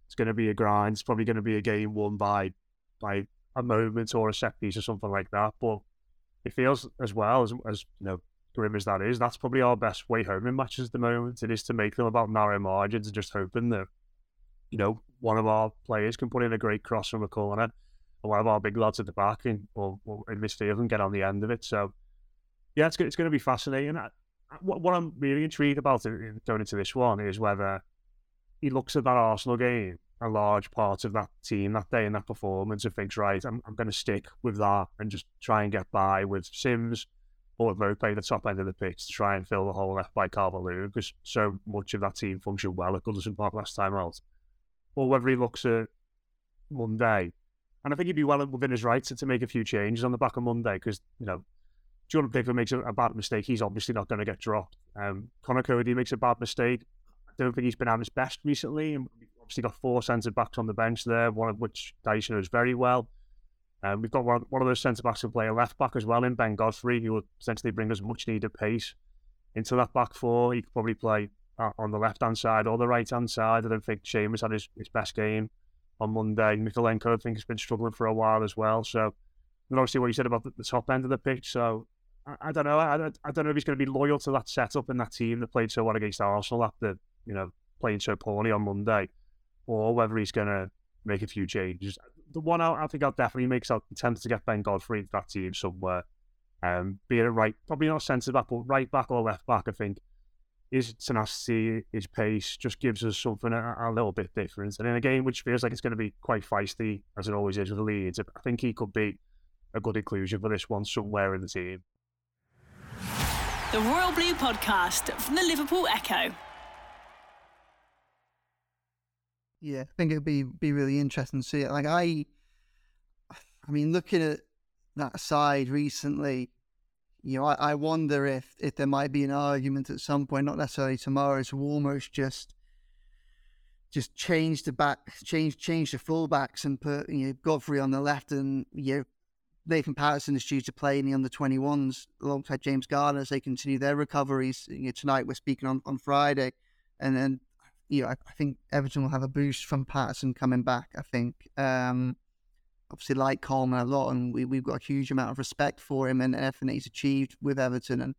it's going to be a grind. It's probably going to be a game won by by a moment or a set piece or something like that. But it feels as well as as you know grim as that is. That's probably our best way home in matches at the moment. It is to make them about narrow margins and just hoping that you know one of our players can put in a great cross from a corner, and one of our big lads at the back in or, in midfield and get on the end of it. So yeah, it's it's going to be fascinating. I, what, what I'm really intrigued about going into this one is whether he looks at that Arsenal game, a large part of that team that day and that performance, and thinks, right, I'm, I'm going to stick with that and just try and get by with Simms or Maupay the top end of the pitch to try and fill the hole left by Calvert because so much of that team functioned well at Goodison Park last time out. Or whether he looks at Monday, and I think he'd be well within his rights to, to make a few changes on the back of Monday because, you know, Jordan Pickford makes a, a, bad mistake, he's obviously not going to get dropped. Um, Conor Coady makes a bad mistake, I don't think he's been at his best recently. And we've obviously got four centre backs on the bench there, one of which Dyche knows very well. Um, we've got one, one of those centre backs who play a left back as well in Ben Godfrey, who will essentially bring us much needed pace into that back four. He could probably play on the left hand side or the right hand side. I don't think Seamus had his, his best game on Monday. Mykolenko, I think, has been struggling for a while as well. So, and obviously what you said about the, the top end of the pitch. So, I, I don't know. I, I, don't know if he's going to be loyal to that setup and that team that played so well against Arsenal after, you know, playing so poorly on Monday, or whether he's going to make a few changes. The one I, I think I'll definitely make is attempt to get Ben Godfrey into that team somewhere. Um, be it a right, probably not centre back, but right back or left back, I think his tenacity, his pace just gives us something a, a, little bit different. And in a game which feels like it's going to be quite feisty, as it always is with the Leeds, I think he could be a good inclusion for this one somewhere in the team. The Royal Blue Podcast from the Liverpool Echo. Yeah, I think it'd be be really interesting to see it. Like I, I mean, looking at that side recently, you know, I, I wonder if if there might be an argument at some point, not necessarily tomorrow, to almost just just change the back, change change the fullbacks and put you know Godfrey on the left and you know Nathan Patterson is due to play in the under twenty ones alongside James Garner as they continue their recoveries. You know, tonight we're speaking on, on Friday, and then you know I, I think Everton will have a boost from Patterson coming back. I think. Um, obviously like Coleman a lot, and we, we've got a huge amount of respect for him and everything that he's achieved with Everton and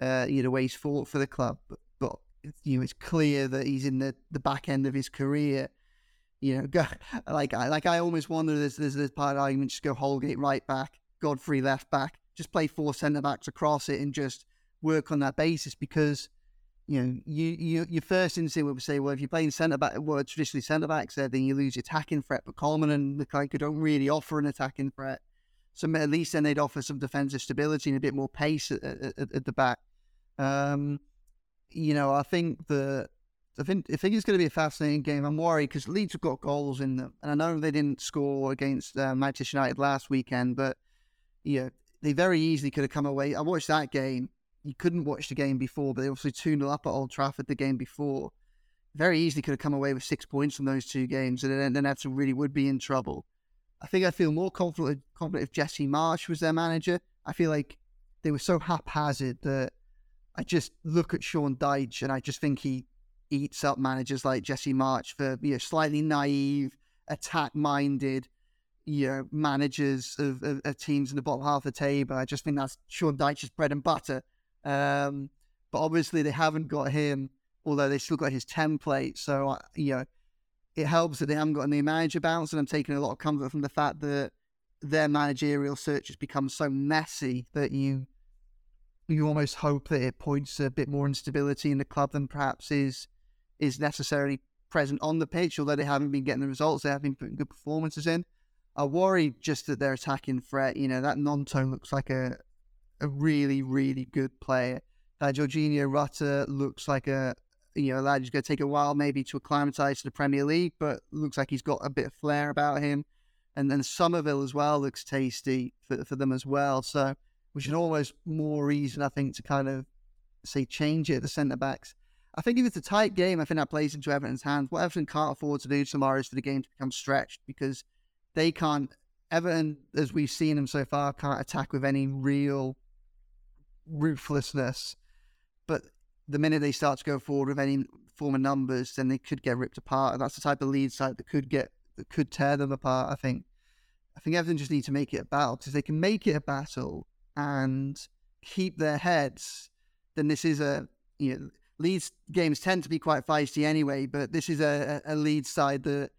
uh, you know the way he's fought for the club. But, but you know it's clear that he's in the, the back end of his career. You know, [LAUGHS] go, like I like I almost wonder there's there's this part of the argument just go Holgate right back, Godfrey left back, just play four centre backs across it and just work on that basis because you know, you, you your first instinct would say, well, if you're playing centre back, well, traditionally centre backs there, then you lose your attacking threat. But Coleman and Lukaku don't really offer an attacking threat, so at least then they'd offer some defensive stability and a bit more pace at, at, at the back. Um, you know, I think the I think I think it's going to be a fascinating game. I'm worried because Leeds have got goals in them, and I know they didn't score against uh, Manchester United last weekend, but yeah, they very easily could have come away. I watched that game you couldn't watch the game before, but they obviously 2 0 up at Old Trafford the game before. Very easily could have come away with six points from those two games, and then, Everton really would be in trouble. I think I feel more confident, confident if Jesse Marsch was their manager. I feel like they were so haphazard that I just look at Sean Dyche and I just think he eats up managers like Jesse Marsch for you know slightly naive, attack minded, you know managers of, of, of, teams in the bottom half of the table. I just think that's Sean Dyche's bread and butter. Um, but obviously they haven't got him, although they still got his template. So, you know, it helps that they haven't got any manager bounce. And I'm taking a lot of comfort from the fact that their managerial search has become so messy that you you almost hope that it points to a bit more instability in the club than perhaps is is necessarily present on the pitch, although they haven't been getting the results they have been putting good performances in. I worry just that their attacking threat, you know, that Gnonto looks like a, a really, really good player. Uh, Georginio Rutter looks like a you know, lad who's going to take a while maybe to acclimatise to the Premier League, but looks like he's got a bit of flair about him. And then Summerville as well looks tasty for, for them as well. So, which is almost more reason, I think, to kind of say change it at the centre backs. I think if it's a tight game, I think that plays into Everton's hands. What Everton can't afford to do tomorrow is for the game to become stretched because they can't. Everton, as we've seen them so far, can't attack with any real ruthlessness. But the minute they start to go forward with any form of numbers, then they could get ripped apart. And that's the type of Leeds side that could get that could tear them apart. I think. I think Everton just need to make it a battle because they can make it a battle and keep their heads. Then this is a you know Leeds games tend to be quite feisty anyway, but this is a, a Leeds side that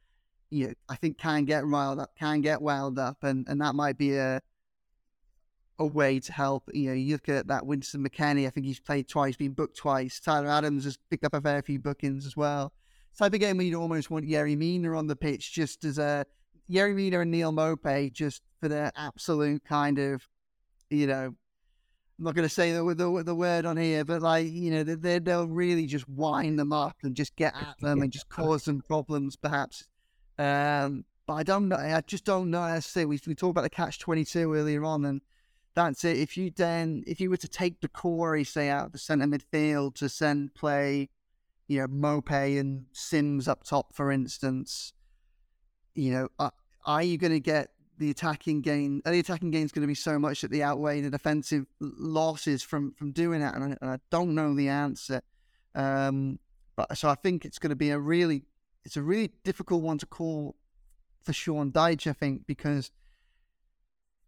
you know I think can get riled up, can get wound up, and and that might be a a way to help. You know, you look at that Weston McKennie, I think he's played twice, been booked twice. Tyler Adams has picked up a fair few bookings as well. Type of game where you'd almost want Yerry Mina on the pitch just as a Yerry Mina and Neal Maupay just for their absolute kind of, you know, I'm not going to say the, the, the word on here, but like, you know, they, they'll really just wind them up and just get at them and just [LAUGHS] cause them problems, perhaps. Um, but I don't know. I just don't know. As I say, we, we talked about the catch 22 earlier on, and that's it. If you then, if you were to take the core, say, out of the centre midfield to send play, you know, Maupay and Simms up top, for instance, you know, are, are you going to get the attacking gain? Are the attacking gains going to be so much that they outweigh the defensive losses from from doing that? And I, and I don't know the answer. Um, but so I think it's going to be a really, it's a really difficult one to call for Sean Dyche, I think, because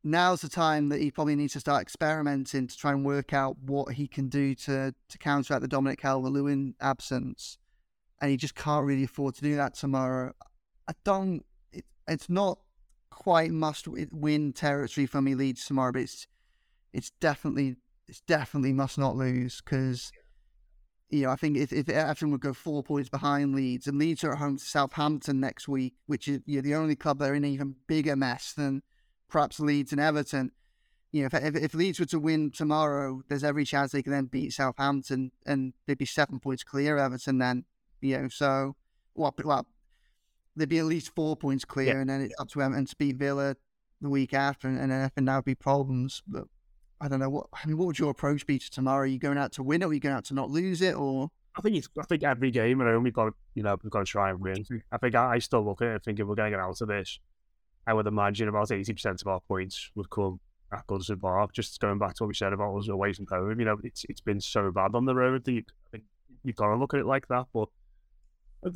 now's the time that he probably needs to start experimenting to try and work out what he can do to to counteract the Dominic Calvert-Lewin absence, and he just can't really afford to do that tomorrow. I don't. It, it's not quite must win territory for me Leeds tomorrow, but it's it's definitely it's definitely must not lose because you know I think if, if Everton would go four points behind Leeds and Leeds are at home to Southampton next week, which is you know, the only club that are in an even bigger mess than perhaps Leeds and Everton. You know, if, if, if Leeds were to win tomorrow, there's every chance they can then beat Southampton and they'd be seven points clear Everton then. You know, so well, well they'd be at least four points clear, yeah. and then it's up to Everton to beat Villa the week after, and, and then that would be problems. But I don't know what I mean. What would your approach be to tomorrow? Are you going out to win it? Or are you going out to not lose it? Or I think it's I think every game, and we've got to, you know we've got to try and win. I think I, I still look at it. thinking we're going to get out of this, I would imagine about eighty percent of our points would come at Goodison Park. Just going back to what we said about us away from home, you know, it's it's been so bad on the road. That you, I think you've got to look at it like that. But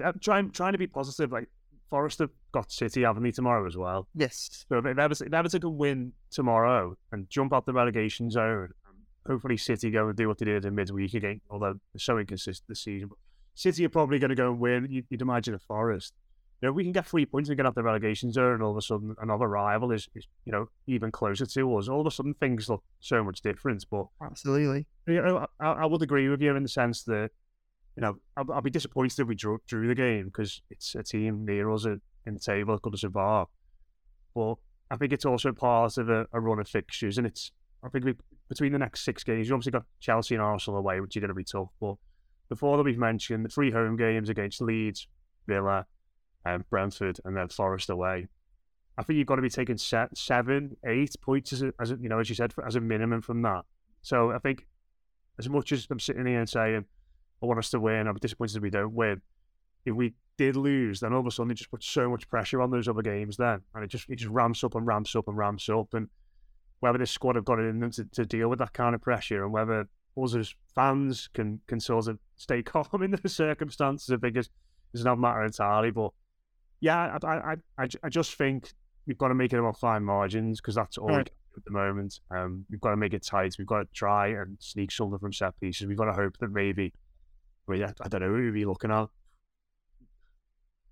I'm trying trying to be positive. Like Forest have got City, haven't they, tomorrow as well? Yes. So if Everton, if Everton can win tomorrow and jump out the relegation zone, hopefully City go and do what they did in midweek again, although they're so inconsistent this season. But City are probably going to go and win. You'd imagine a Forest. You know, we can get three points and get out the relegation zone, and all of a sudden another rival is, is, you know, even closer to us. All of a sudden things look so much different. But absolutely, you know, I, I would agree with you in the sense that you know, I'll, I'll be disappointed if we drew, drew the game because it's a team near us in the table at Goodison Park. But I think it's also part of a, a run of fixtures, and it's I think we, between the next six games, you obviously got Chelsea and Arsenal away, which are going to be tough. But before that, we've mentioned the three home games against Leeds, Villa, and Brentford, and then Forest away. I think you've got to be taking set, seven, eight points as a, as a, you know, as you said, as a minimum from that. So I think as much as I'm sitting here and saying I want us to win. I'm disappointed if we don't win. If we did lose, then all of a sudden it just puts so much pressure on those other games then. And it just it just ramps up and ramps up and ramps up. And whether this squad have got it in them to, to deal with that kind of pressure and whether us as fans can can sort of stay [LAUGHS] calm in the circumstances, I think is, is not matter entirely. But yeah, I, I, I, I just think we've got to make it about fine margins because that's all right. at the moment. Um, we've got to make it tight. We've got to try and sneak something from set pieces. We've got to hope that maybe I mean, I, I don't know who you're looking at.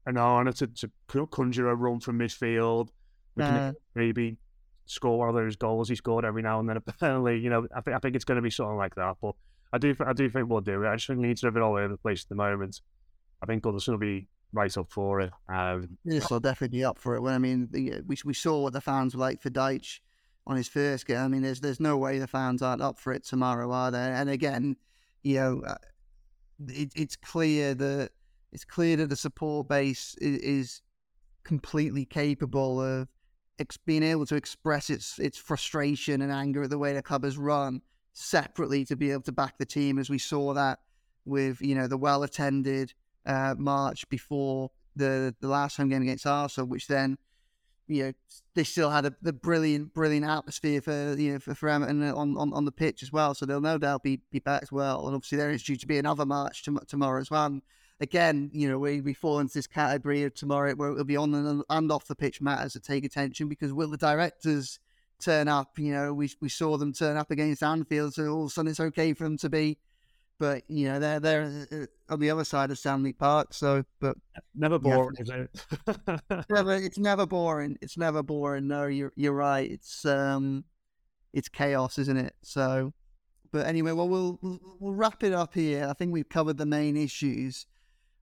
Onana to, to conjure a run from midfield. We can uh, maybe score one of those goals he scored every now and then. Apparently, [LAUGHS] you know, I think I think it's going to be something like that. But I do I do think we'll do it. I just think we need to have it all over the place at the moment. I think Goodison will be right up for it. Um, yes, I'll definitely be up for it. When I mean, the, we we saw what the fans were like for Dyche on his first game. I mean, there's there's no way the fans aren't up for it tomorrow, are there? And again, you know, uh, it, it's clear that it's clear that the support base is, is completely capable of ex- being able to express its its frustration and anger at the way the club has run separately to be able to back the team, as we saw that with you know the well attended uh, march before the the last home game against Arsenal, which then you know they still had a the brilliant brilliant atmosphere for you know for, for Everton on, on, on the pitch as well. So they'll no doubt be be back as well. And obviously there is due to be another march to, tomorrow as well. And again, you know we, we fall into this category of tomorrow where it'll be on and, and off the pitch matters to take attention because will the directors turn up? You know we we saw them turn up against Anfield, so all of a sudden it's okay for them to be but you know they're they're uh, on the other side of Stanley Park. So, but never boring, is it? [LAUGHS] never, it's never boring. It's never boring. No, you're you're right. It's um, it's chaos, isn't it? So, but anyway, well, we'll we'll wrap it up here. I think we've covered the main issues.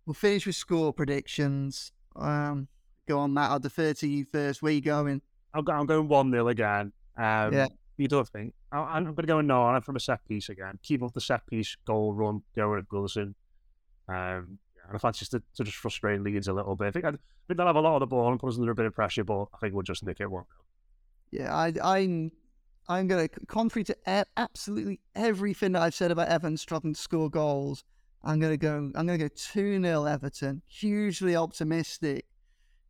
We'll finish with score predictions. Um, go on, Matt. I'll defer to you first. Where you going? I'm, I'm going one 0 again. Um, yeah you don't think I'm going to go Onana from a set piece again. Keep up the set piece goal run go at Goodison. Um, and if that's just to, to just frustrate Leeds a little bit, I think, I think they'll have a lot of the ball and put us under a bit of pressure, but I think we'll just nick it one. Yeah, I, I'm I'm going to, contrary to absolutely everything that I've said about Everton struggling to score goals, I'm going to go. I'm going to go two 0 Everton. Hugely optimistic.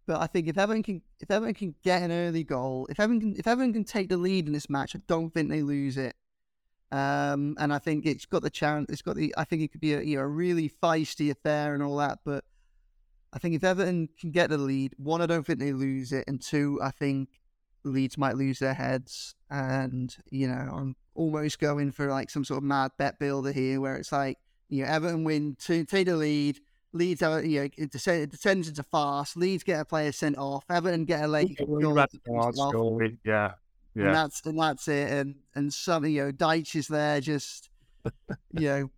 But I think if Everton can if Everton can get an early goal, if Everton can, if Everton can take the lead in this match, I don't think they lose it. Um, and I think it's got the chance. It's got the. I think it could be a you know a really feisty affair and all that. But I think if Everton can get the lead, one, I don't think they lose it, and two, I think Leeds might lose their heads. And you know, I'm almost going for like some sort of mad bet builder here, where it's like you know Everton win, to take the lead. Leeds, have, you know, it, descends, it descends into fast. Leeds get a player sent off. Everton get a late goal. Yeah, yeah. And that's and that's it. And and some you know, Dyche is there just you know,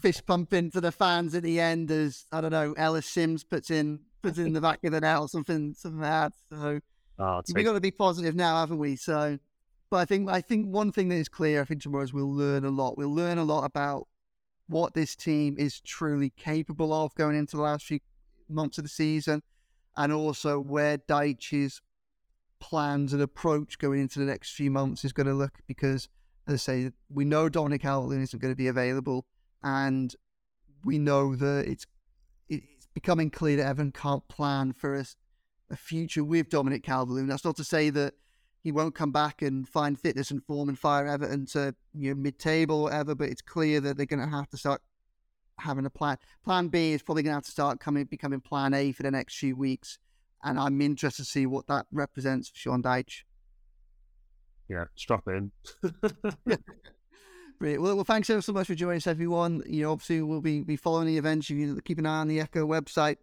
fist pumping to the fans at the end as I don't know, Ellis Simms puts in puts in the back of the net or something something like that. So oh, we've got to be positive now, haven't we? So but I think I think one thing that is clear, I think tomorrow is we'll learn a lot. We'll learn a lot about what this team is truly capable of going into the last few months of the season, and also where Dyche's plans and approach going into the next few months is going to look because, as I say, we know Dominic Calvert isn't going to be available, and we know that it's it's becoming clear that Evan can't plan for a, a future with Dominic Calvert. That's not to say that he won't come back and find fitness and form and fire Everton to you know mid-table or whatever. But it's clear that they're going to have to start having a plan. Plan B is probably going to have to start coming becoming Plan A for the next few weeks and I'm interested to see what that represents for Sean Dyche. Yeah, strap in. [LAUGHS] Brilliant. Well, well, thanks ever so much for joining us, everyone. You know, obviously we'll be, be following the events. You keep an eye on the Echo website.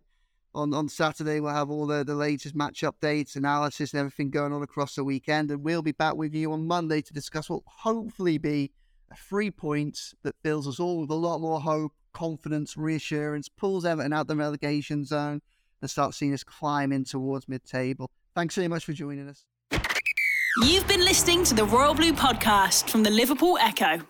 On on Saturday, we'll have all the, the latest match updates, analysis, and everything going on across the weekend. And we'll be back with you on Monday to discuss what hopefully be a three points that fills us all with a lot more hope, confidence, reassurance, pulls Everton out of the relegation zone and start seeing us climb in towards mid table. Thanks very much for joining us. You've been listening to the Royal Blue podcast from the Liverpool Echo.